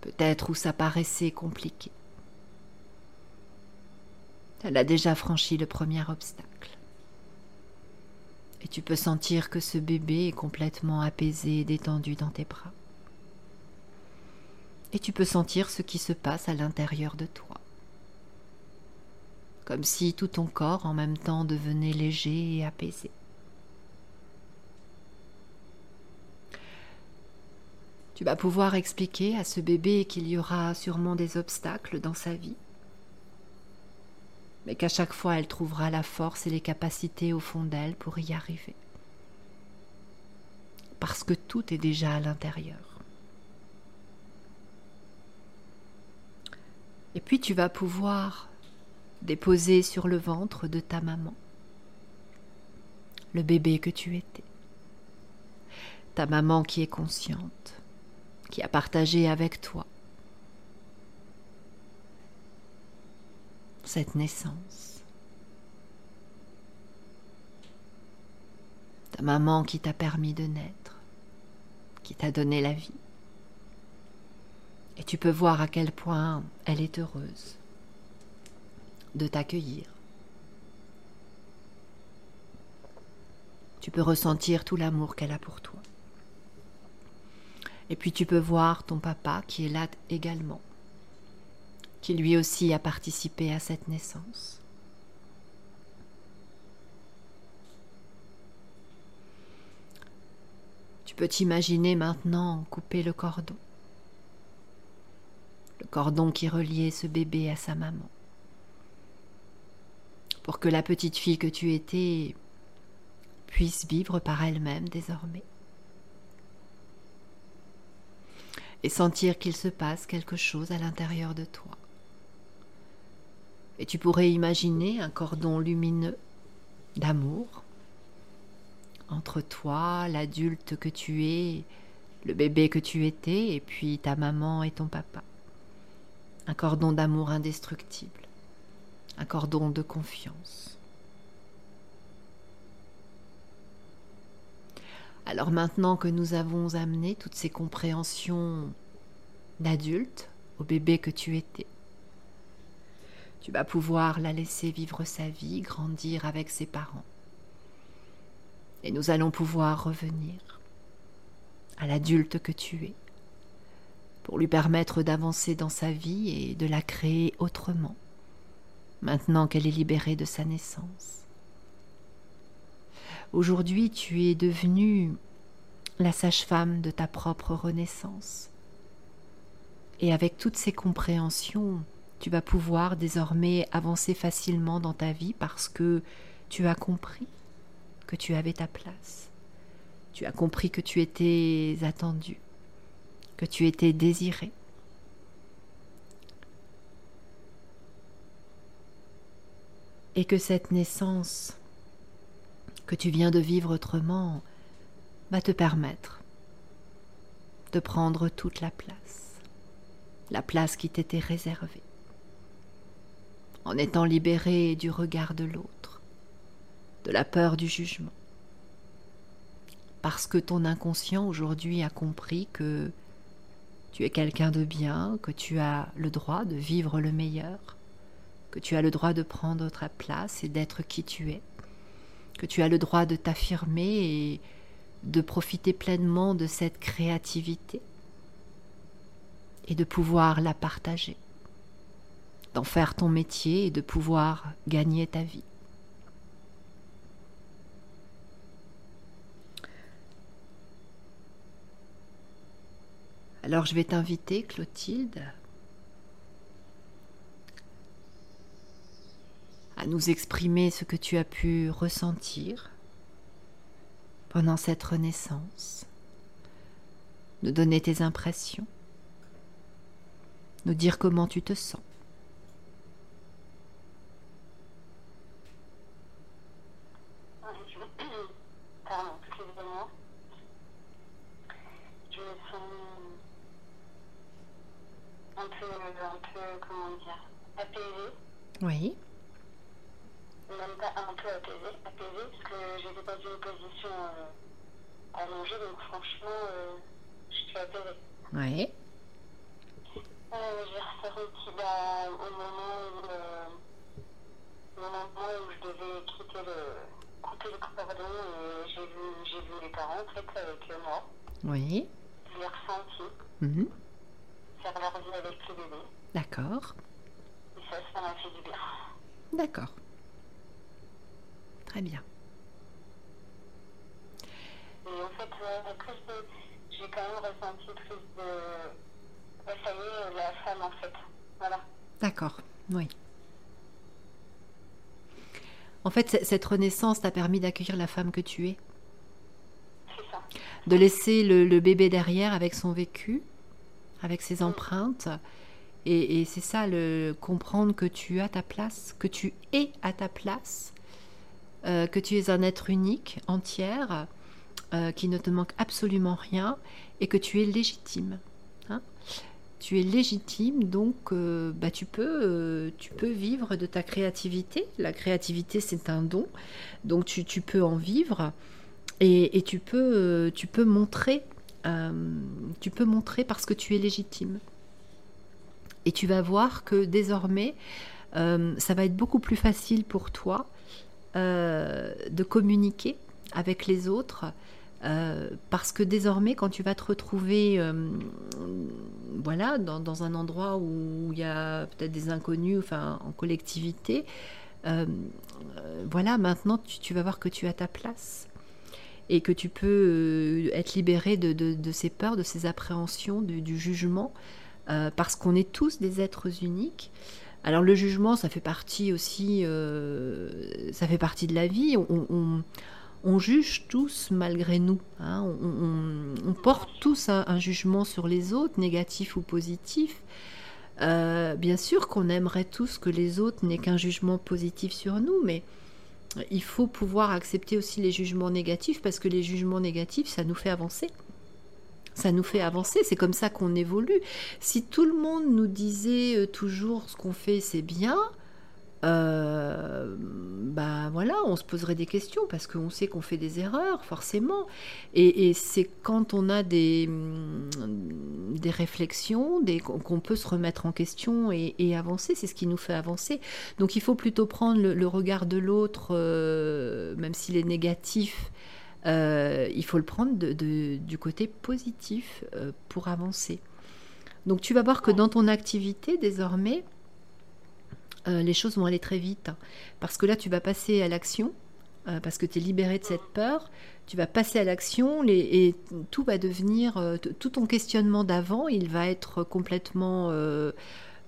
S1: Peut-être où ça paraissait compliqué. Elle a déjà franchi le premier obstacle. Et tu peux sentir que ce bébé est complètement apaisé et détendu dans tes bras. Et tu peux sentir ce qui se passe à l'intérieur de toi comme si tout ton corps en même temps devenait léger et apaisé. Tu vas pouvoir expliquer à ce bébé qu'il y aura sûrement des obstacles dans sa vie, mais qu'à chaque fois elle trouvera la force et les capacités au fond d'elle pour y arriver. Parce que tout est déjà à l'intérieur. Et puis tu vas pouvoir déposé sur le ventre de ta maman, le bébé que tu étais, ta maman qui est consciente, qui a partagé avec toi cette naissance. Ta maman qui t'a permis de naître, qui t'a donné la vie. Et tu peux voir à quel point elle est heureuse de t'accueillir. Tu peux ressentir tout l'amour qu'elle a pour toi. Et puis tu peux voir ton papa qui est là également, qui lui aussi a participé à cette naissance. Tu peux t'imaginer maintenant couper le cordon, le cordon qui reliait ce bébé à sa maman pour que la petite fille que tu étais puisse vivre par elle-même désormais. Et sentir qu'il se passe quelque chose à l'intérieur de toi. Et tu pourrais imaginer un cordon lumineux d'amour entre toi, l'adulte que tu es, le bébé que tu étais, et puis ta maman et ton papa. Un cordon d'amour indestructible, un cordon de confiance. Alors maintenant que nous avons amené toutes ces compréhensions d'adulte au bébé que tu étais, tu vas pouvoir la laisser vivre sa vie, grandir avec ses parents. Et nous allons pouvoir revenir à l'adulte que tu es, pour lui permettre d'avancer dans sa vie et de la créer autrement, maintenant qu'elle est libérée de sa naissance. Aujourd'hui, tu es devenue la sage-femme de ta propre renaissance. Et avec toutes ces compréhensions, tu vas pouvoir désormais avancer facilement dans ta vie parce que tu as compris que tu avais ta place. Tu as compris que tu étais attendu, que tu étais désiré. Et que cette naissance que tu viens de vivre autrement va te permettre de prendre toute la place, la place qui t'était réservée. En étant libéré du regard de l'autre, de la peur du jugement. Parce que ton inconscient aujourd'hui a compris que tu es quelqu'un de bien, que tu as le droit de vivre le meilleur, que tu as le droit de prendre ta place et d'être qui tu es, que tu as le droit de t'affirmer et de profiter pleinement de cette créativité et de pouvoir la partager d'en faire ton métier et de pouvoir gagner ta vie. Alors je vais t'inviter, Clotilde, à nous exprimer ce que tu as pu ressentir pendant cette renaissance, nous donner tes impressions, nous dire comment tu te sens. Oui.
S2: Même pas un peu apaisé, apaisé parce que j'étais dans une position euh, allongée, donc franchement, euh, je suis apaisée.
S1: Oui.
S2: Euh, ressenti bah, au moment où, euh, au moment où je devais quitter le, couper le cordon, et j'ai vu, j'ai vu les parents en fait avec moi.
S1: Oui.
S2: Je l'ai ressenti.
S1: Mhm.
S2: Faire leur vie avec le bébé.
S1: D'accord.
S2: Et ça, ça m'a fait du bien.
S1: D'accord. Très bien.
S2: Et en fait, euh, après, j'ai- j'ai quand même ressenti plus de. Ouais, ça y est, la femme en fait. Voilà.
S1: D'accord. Oui. En fait, cette renaissance t'a permis d'accueillir la femme que tu es,
S2: ça.
S1: de laisser le, le bébé derrière avec son vécu, avec ses empreintes. Et, et c'est ça, le comprendre que tu as ta place, que tu es à ta place, euh, que tu es un être unique, entière, euh, qui ne te manque absolument rien, et que tu es légitime. Tu es légitime, donc euh, bah, tu, peux, euh, tu peux vivre de ta créativité. La créativité, c'est un don, donc tu, peux en vivre et, tu, peux, euh, tu peux montrer, tu peux montrer parce que tu es légitime. Et tu vas voir que désormais, ça va être beaucoup plus facile pour toi de communiquer avec les autres. Euh, parce que désormais, quand tu vas te retrouver euh, voilà, dans, un endroit où il y a peut-être des inconnus, enfin en collectivité, euh, voilà, maintenant tu, vas voir que tu as ta place et que tu peux être libéré de, ces peurs, de ces appréhensions, du, jugement, parce qu'on est tous des êtres uniques. Alors le jugement, ça fait partie aussi, ça fait partie de la vie. On juge tous malgré nous. hein. On, porte tous un, un jugement sur les autres, négatif ou positif. Euh, bien sûr qu'on aimerait tous que les autres n'aient qu'un jugement positif sur nous, mais il faut pouvoir accepter aussi les jugements négatifs parce que les jugements négatifs, ça nous fait avancer. Ça nous fait avancer, c'est comme ça qu'on évolue. Si tout le monde nous disait euh, toujours ce qu'on fait, c'est bien, euh, bah voilà, on se poserait des questions parce qu'on sait qu'on fait des erreurs, forcément. Et, c'est quand on a des, mm, des réflexions, des, qu'on peut se remettre en question et, avancer. C'est ce qui nous fait avancer. Donc il faut plutôt prendre le, regard de l'autre, euh, même s'il est négatif. Euh, il faut le prendre du côté positif pour avancer. Donc tu vas voir que dans ton activité, désormais, euh, les choses vont aller très vite. Parce que là, tu vas passer à l'action, euh, parce que tu es libéré de cette peur, tu vas passer à l'action et tout va devenir, euh, tout ton questionnement d'avant, il va être complètement...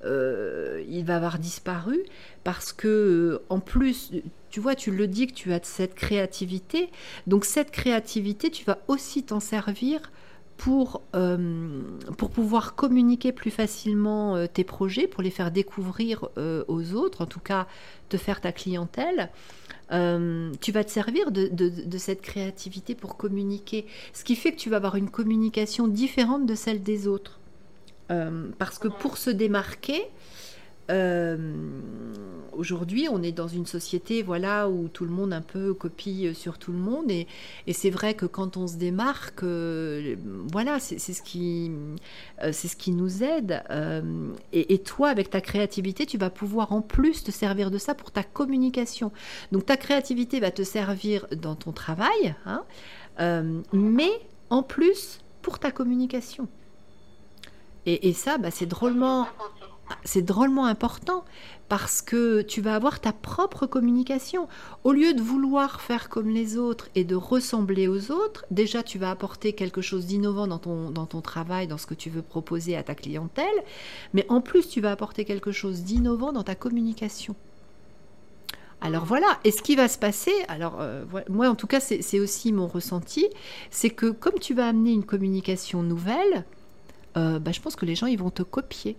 S1: il va avoir disparu. Parce que en plus tu vois tu le dis que tu as cette créativité. Donc cette créativité tu vas aussi t'en servir pour, euh, pour pouvoir communiquer plus facilement euh, tes projets, pour les faire découvrir euh, aux autres, en tout cas te faire ta clientèle. tu vas te servir de, de, cette créativité pour communiquer, ce qui fait que tu vas avoir une communication différente de celle des autres. parce que pour se démarquer, aujourd'hui, on est dans une société voilà, où tout le monde un peu copie sur tout le monde. Et, c'est vrai que quand on se démarque, euh, voilà, c'est ce, qui, euh, ce qui nous aide. Et, toi, avec ta créativité, tu vas pouvoir en plus te servir de ça pour ta communication. Donc ta créativité va te servir dans ton travail, hein, mais en plus pour ta communication. Et, ça, bah, c'est drôlement c'est drôlement important parce que tu vas avoir ta propre communication. Au lieu de vouloir faire comme les autres et de ressembler aux autres, déjà tu vas apporter quelque chose d'innovant dans ton, dans ton travail, dans ce que tu veux proposer à ta clientèle, mais en plus tu vas apporter quelque chose d'innovant dans ta communication. Alors voilà, et ce qui va se passer, alors euh, moi en tout cas c'est aussi mon ressenti, c'est que comme tu vas amener une communication nouvelle, euh, bah, je pense que les gens ils vont te copier.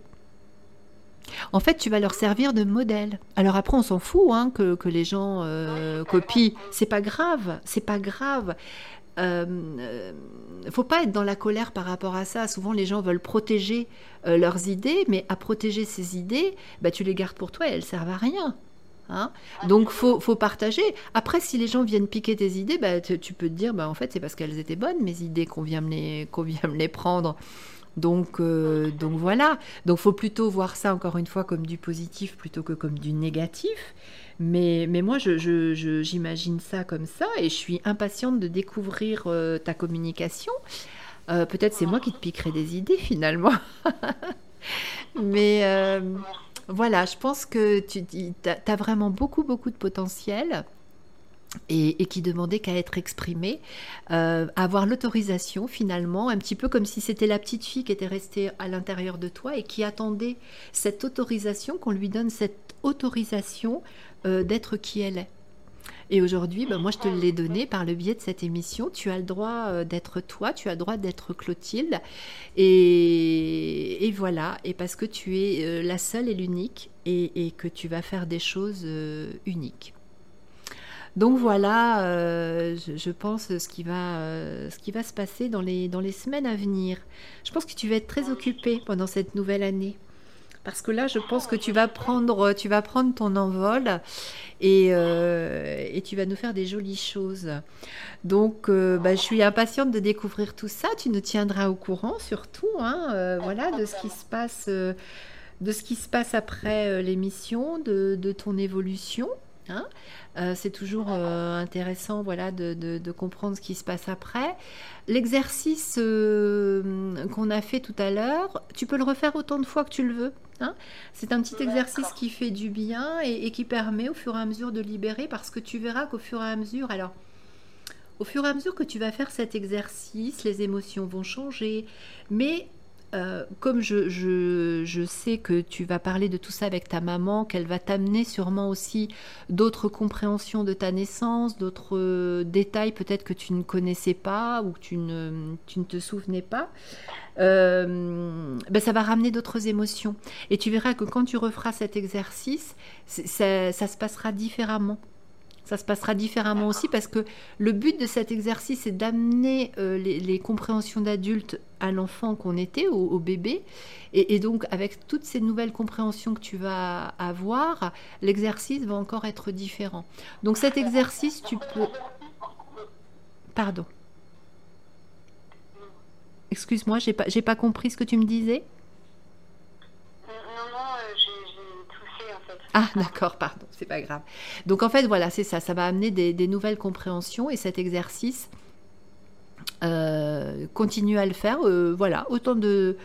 S1: En fait, tu vas leur servir de modèle. Alors après, on s'en fout hein, que, les gens euh, copient. C'est pas grave, c'est pas grave. Euh, euh, faut pas être dans la colère par rapport à ça. Souvent, les gens veulent protéger euh, leurs idées, mais à protéger ces idées, bah, tu les gardes pour toi et elles servent à rien. Hein Donc, faut, faut partager. Après, si les gens viennent piquer tes idées, bah, tu, peux te dire, bah, en fait, c'est parce qu'elles étaient bonnes, mes idées, qu'on vient, qu'on vient me les prendre. Donc, euh, donc voilà. Donc, faut plutôt voir ça encore une fois comme du positif plutôt que comme du négatif. Mais, mais moi, j'imagine ça comme ça et je suis impatiente de découvrir euh, ta communication. Euh, peut-être c'est moi qui te piquerai des idées finalement. mais voilà, je pense que tu as vraiment beaucoup, beaucoup de potentiel et, qui demandait qu'à être exprimé, euh, avoir l'autorisation finalement, un petit peu comme si c'était la petite fille qui était restée à l'intérieur de toi et qui attendait cette autorisation, qu'on lui donne cette autorisation euh, d'être qui elle est. Et aujourd'hui, ben, moi, je te l'ai donné par le biais de cette émission. Tu as le droit euh, d'être toi, tu as le droit d'être Clotilde. Et, et, voilà, et parce que tu es la seule et l'unique, et, que tu vas faire des choses uniques. Donc voilà, euh, je, pense ce qui va, euh, se passer dans les, dans les semaines à venir. Je pense que tu vas être très occupé pendant cette nouvelle année. Parce que là, je pense que tu vas prendre, tu vas prendre ton envol et, euh, et tu vas nous faire des jolies choses. Donc, bah, je suis impatiente de découvrir tout ça. Tu nous tiendras au courant, surtout, hein, voilà, de ce qui se passe, de ce qui se passe après l'émission, de, de ton évolution. Hein euh, c'est toujours euh, intéressant voilà, de, comprendre ce qui se passe après. L'exercice euh, qu'on a fait tout à l'heure, tu peux le refaire autant de fois que tu le veux. Hein. c'est un petit exercice qui fait du bien et, qui permet au fur et à mesure de libérer parce que tu verras qu'au fur et à mesure, alors au fur et à mesure que tu vas faire cet exercice, les émotions vont changer, mais euh, comme je, je, je, sais que tu vas parler de tout ça avec ta maman, qu'elle va t'amener sûrement aussi d'autres compréhensions de ta naissance, d'autres euh, détails peut-être que tu ne connaissais pas ou que tu ne, tu ne te souvenais pas, euh, ben ça va ramener d'autres émotions. Et tu verras que quand tu referas cet exercice, ça, ça se passera différemment ça se passera différemment aussi parce que le but de cet exercice est d'amener euh, les, compréhensions d'adultes à l'enfant qu'on était, au, bébé. Et, donc, avec toutes ces nouvelles compréhensions que tu vas avoir, l'exercice va encore être différent. Donc, cet exercice, tu peux. Pardon. Excuse-moi, j'ai pas, pas compris ce que tu me disais. Ah, d'accord, pardon, c'est pas grave. Donc en fait, voilà, c'est ça, ça va amener des, nouvelles compréhensions et cet exercice, euh, continue à le faire, euh, voilà, autant de,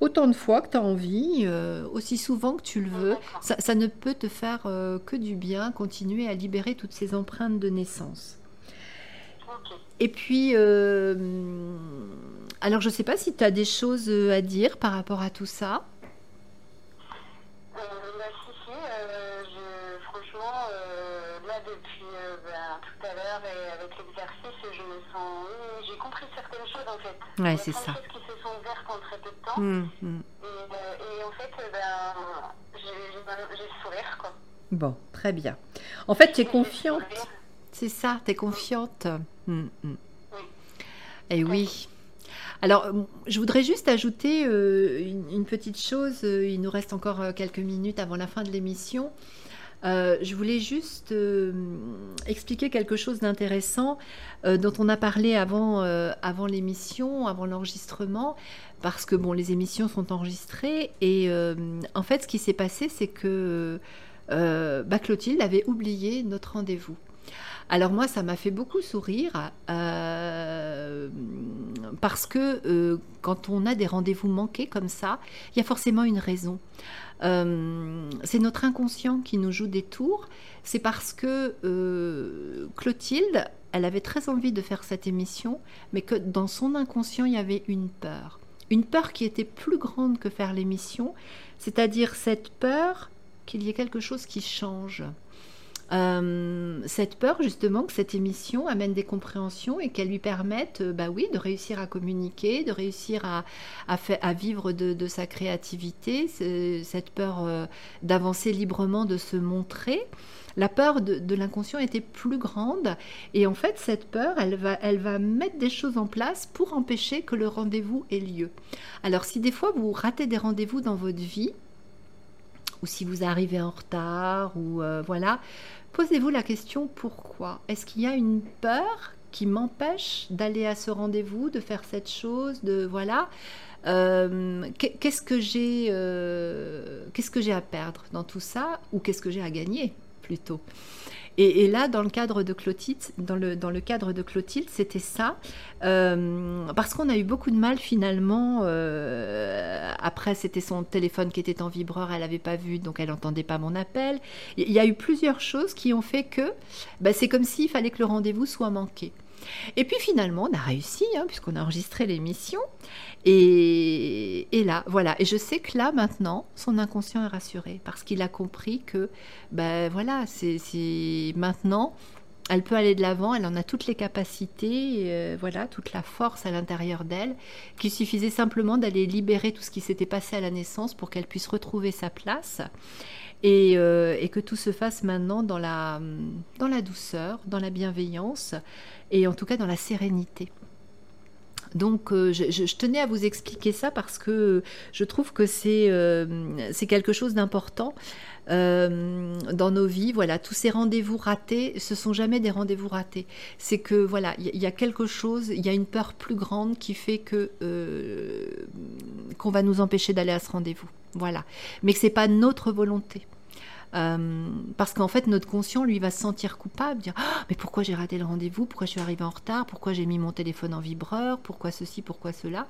S1: autant de fois que tu as envie, euh, aussi souvent que tu le veux. Ça, ne peut te faire que du bien, continuer à libérer toutes ces empreintes de naissance. Et puis, alors je ne sais pas si tu as des choses à dire par rapport à tout ça.
S2: et avec l'exercice, je me sens. J'ai compris certaines choses en fait.
S1: Ouais, c'est ça.
S2: Choses qui se sont ouvertes en très peu de temps. Mmh, mmh. Et, euh, et, en fait, ben, j'ai le sourire quoi.
S1: Bon, très bien. En fait, tu es confiante. C'est ça, tu es confiante. Mmh, oui. Et oui. Alors, je voudrais juste ajouter euh, une, une, petite chose. Il nous reste encore euh, quelques minutes avant la fin de l'émission. Euh, je voulais juste euh, expliquer quelque chose d'intéressant euh, dont on a parlé avant, l'émission, avant l'enregistrement, parce que bon, les émissions sont enregistrées et en fait, ce qui s'est passé, c'est que bah, Clotilde avait oublié notre rendez-vous. Alors moi, ça m'a fait beaucoup sourire parce que quand on a des rendez-vous manqués comme ça, il y a forcément une raison. Euh, c'est notre inconscient qui nous joue des tours. C'est parce que euh, Clotilde, elle avait très envie de faire cette émission, mais que dans son inconscient, il y avait une peur. Une peur qui était plus grande que faire l'émission, c'est-à-dire cette peur qu'il y ait quelque chose qui change. Euh, cette peur justement que cette émission amène des compréhensions et qu'elle lui permette, euh, bah oui, de réussir à communiquer, de réussir à, vivre de, sa créativité, cette peur euh, d'avancer librement, de se montrer. La peur de, l'inconscient était plus grande et en fait cette peur, elle va mettre des choses en place pour empêcher que le rendez-vous ait lieu. Alors si des fois vous ratez des rendez-vous dans votre vie, ou si vous arrivez en retard, ou voilà, Posez-vous la question pourquoi? Est-ce qu'il y a une peur qui m'empêche d'aller à ce rendez-vous, de faire cette chose, de voilà? Euh, Qu'est-ce que j'ai euh, qu'est-ce que j'ai à perdre dans tout ça ou qu'est-ce que j'ai à gagner plutôt? Et, là, dans le cadre de Clotilde, dans le, dans le cadre de Clotilde, c'était ça, euh, parce qu'on a eu beaucoup de mal finalement. Euh, après, c'était son téléphone qui était en vibreur, elle n'avait pas vu, donc elle n'entendait pas mon appel. Il y a eu plusieurs choses qui ont fait que bah, c'est comme s'il fallait que le rendez-vous soit manqué. Et puis finalement, on a réussi, hein, puisqu'on a enregistré l'émission. Et, là, voilà. Et je sais que là, maintenant, son inconscient est rassuré parce qu'il a compris que, ben voilà, c'est maintenant, elle peut aller de l'avant, elle en a toutes les capacités, euh, voilà, toute la force à l'intérieur d'elle, qu'il suffisait simplement d'aller libérer tout ce qui s'était passé à la naissance pour qu'elle puisse retrouver sa place. Et, euh, et, que tout se fasse maintenant dans la, dans la douceur, dans la bienveillance et en tout cas dans la sérénité. Donc euh, je, tenais à vous expliquer ça parce que je trouve que c'est euh, quelque chose d'important dans nos vies. Voilà, tous ces rendez-vous ratés, ce sont jamais des rendez-vous ratés. C'est que voilà, il y, a quelque chose, il y a une peur plus grande qui fait que qu'on va nous empêcher d'aller à ce rendez-vous. Voilà, mais que c'est pas notre volonté. Euh, parce qu'en fait, notre conscient, lui, va se sentir coupable, dire ah, Mais pourquoi j'ai raté le rendez-vous? Pourquoi je suis arrivé en retard? Pourquoi j'ai mis mon téléphone en vibreur? Pourquoi ceci? Pourquoi cela?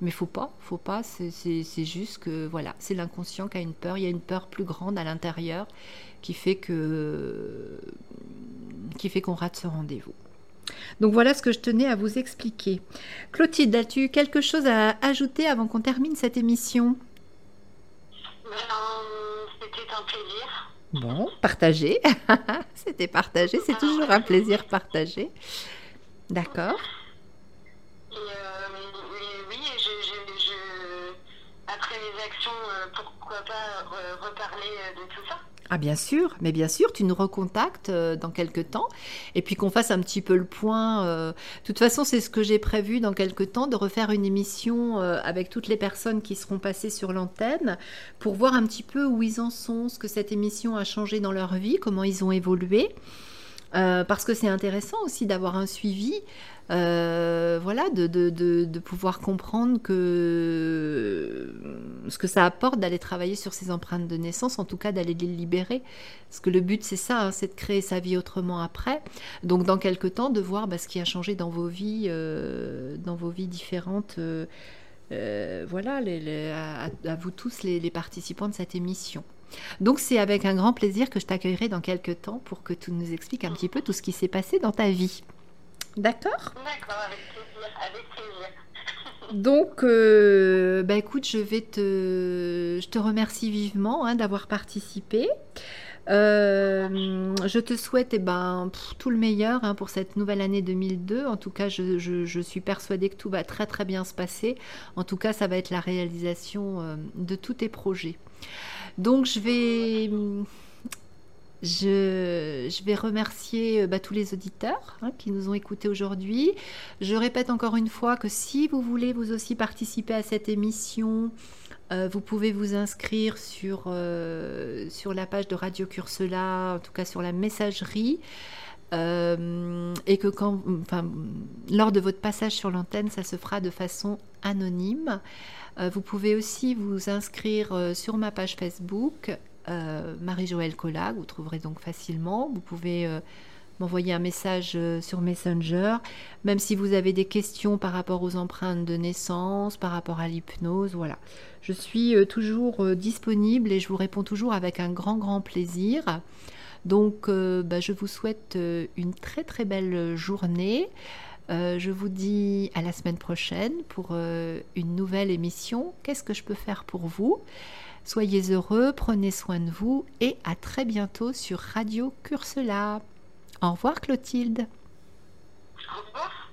S1: Mais faut pas, faut pas. C'est juste que, voilà, c'est l'inconscient qui a une peur. Il y a une peur plus grande à l'intérieur qui fait que qui fait qu'on rate ce rendez-vous. Donc voilà ce que je tenais à vous expliquer. Clotilde, as-tu quelque chose à ajouter avant qu'on termine cette émission?
S2: Ben, C'était un plaisir.
S1: Bon, partagé. C'était partagé, c'est toujours un plaisir partagé. D'accord.
S2: Et, euh, oui, je, je- je- après les actions, euh, pourquoi pas re- reparler euh, de tout ça
S1: Ah bien sûr, mais bien sûr, tu nous recontactes euh, dans quelques temps et puis qu'on fasse un petit peu le point. euh. De toute façon, c'est ce que j'ai prévu dans quelques temps, de refaire une émission euh, avec toutes les personnes qui seront passées sur l'antenne pour voir un petit peu où ils en sont, ce que cette émission a changé dans leur vie, comment ils ont évolué. Euh, parce que c'est intéressant aussi d'avoir un suivi, euh, voilà, de, pouvoir comprendre que ce que ça apporte d'aller travailler sur ces empreintes de naissance, en tout cas d'aller les libérer. Parce que le but c'est ça, hein, c'est de créer sa vie autrement après. Donc dans quelques temps, de voir bah, ce qui a changé dans vos vies, euh, dans vos vies différentes. voilà, à, vous tous les participants de cette émission. Donc c'est avec un grand plaisir que je t'accueillerai dans quelques temps pour que tu nous expliques un petit peu tout ce qui s'est passé dans ta vie. D'accord?
S2: D'accord, avec plaisir. Avec plaisir.
S1: Donc, euh, bah écoute, je vais te, je te remercie vivement hein, d'avoir participé. Euh, je te souhaite eh ben, tout le meilleur hein, pour cette nouvelle année 2002. En tout cas, je, je- je suis persuadée que tout va très très bien se passer. En tout cas, ça va être la réalisation euh, de tous tes projets. Donc, je vais, remercier euh, bah, tous les auditeurs hein, qui nous ont écoutés aujourd'hui. Je répète encore une fois que si vous voulez vous aussi participer à cette émission, euh, vous pouvez vous inscrire sur, euh, la page de Radio Cursela, en tout cas sur la messagerie. Et que lors de votre passage sur l'antenne, ça se fera de façon anonyme. Euh, vous pouvez aussi vous inscrire euh, sur ma page Facebook, euh, Marie-Joëlle Collag, vous trouverez donc facilement. Vous pouvez m'envoyer un message sur Messenger, même si vous avez des questions par rapport aux empreintes de naissance, par rapport à l'hypnose, voilà. Je suis toujours disponible et je vous réponds toujours avec un grand, grand plaisir. Donc, bah, je vous souhaite une très, très belle journée. Euh, je vous dis à la semaine prochaine pour euh, une nouvelle émission. Qu'est-ce que je peux faire pour vous? Soyez heureux, prenez soin de vous et à très bientôt sur Radio Cursela. Au revoir Clotilde.
S2: Au revoir.